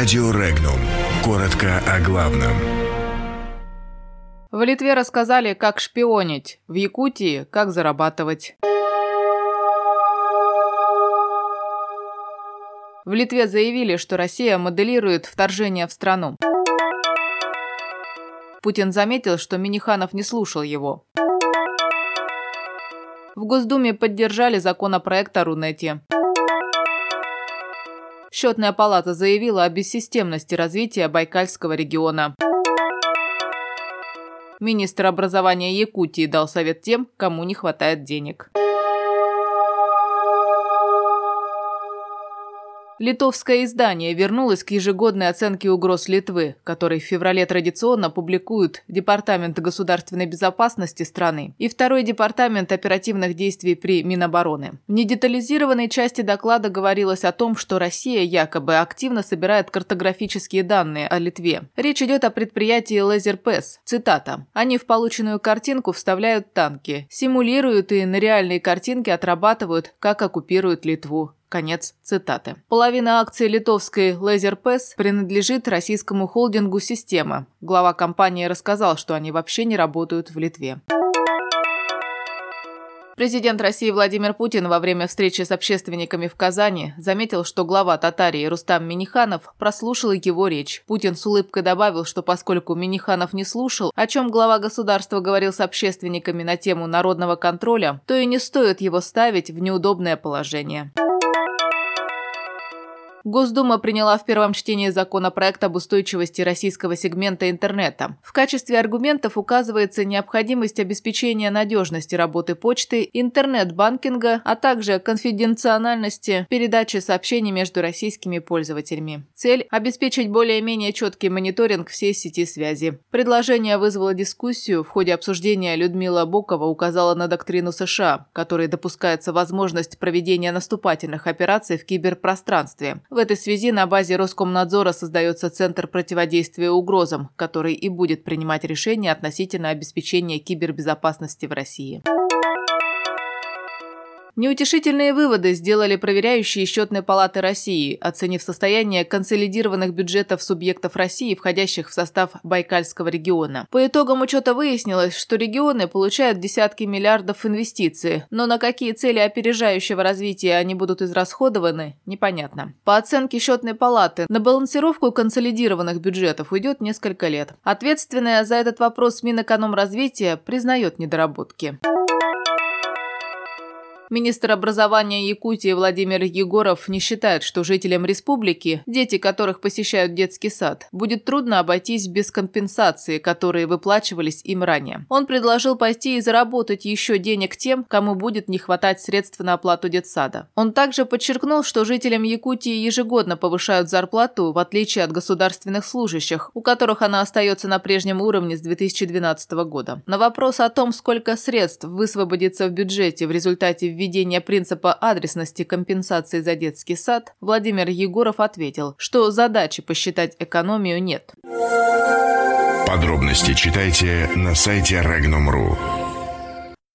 Радио Регнум. Коротко о главном. В Литве рассказали, как шпионить, в Якутии – как зарабатывать. В Литве заявили, что Россия моделирует вторжение в страну. Путин заметил, что Миниханов не слушал его. В Госдуме поддержали законопроект о Рунете. Счетная палата заявила о бессистемности развития Байкальского региона. Министр образования Якутии дал совет тем, кому не хватает денег. Литовское издание вернулось к ежегодной оценке угроз Литвы, который в феврале традиционно публикуют Департамент государственной безопасности страны и второй Департамент оперативных действий при Минобороны. В недетализированной части доклада говорилось о том, что Россия якобы активно собирает картографические данные о Литве. Речь идет о предприятии LaserPass. Цитата. «Они в полученную картинку вставляют танки, симулируют и на реальные картинки отрабатывают, как оккупируют Литву. Конец цитаты. Половина акций литовской LaserPass принадлежит российскому холдингу «Система». Глава компании рассказал, что они вообще не работают в Литве. Президент России Владимир Путин во время встречи с общественниками в Казани заметил, что глава Татарии Рустам Миниханов прослушал его речь. Путин с улыбкой добавил, что поскольку Миниханов не слушал, о чем глава государства говорил с общественниками на тему народного контроля, то и не стоит его ставить в неудобное положение. Госдума приняла в первом чтении законопроект об устойчивости российского сегмента интернета. В качестве аргументов указывается необходимость обеспечения надежности работы почты, интернет-банкинга, а также конфиденциальности передачи сообщений между российскими пользователями. Цель – обеспечить более-менее четкий мониторинг всей сети связи. Предложение вызвало дискуссию. В ходе обсуждения Людмила Бокова указала на доктрину США, которой допускается возможность проведения наступательных операций в киберпространстве. В этой связи на базе Роскомнадзора создается Центр противодействия угрозам, который и будет принимать решения относительно обеспечения кибербезопасности в России. Неутешительные выводы сделали проверяющие счетной палаты России, оценив состояние консолидированных бюджетов субъектов России, входящих в состав Байкальского региона. По итогам учета выяснилось, что регионы получают десятки миллиардов инвестиций, но на какие цели опережающего развития они будут израсходованы, непонятно. По оценке счетной палаты, на балансировку консолидированных бюджетов уйдет несколько лет. Ответственная за этот вопрос Минэкономразвития признает недоработки. Министр образования Якутии Владимир Егоров не считает, что жителям республики, дети которых посещают детский сад, будет трудно обойтись без компенсации, которые выплачивались им ранее. Он предложил пойти и заработать еще денег тем, кому будет не хватать средств на оплату детсада. Он также подчеркнул, что жителям Якутии ежегодно повышают зарплату, в отличие от государственных служащих, у которых она остается на прежнем уровне с 2012 года. На вопрос о том, сколько средств высвободится в бюджете в результате введения принципа адресности компенсации за детский сад, Владимир Егоров ответил, что задачи посчитать экономию нет. Подробности читайте на сайте Regnum.ru.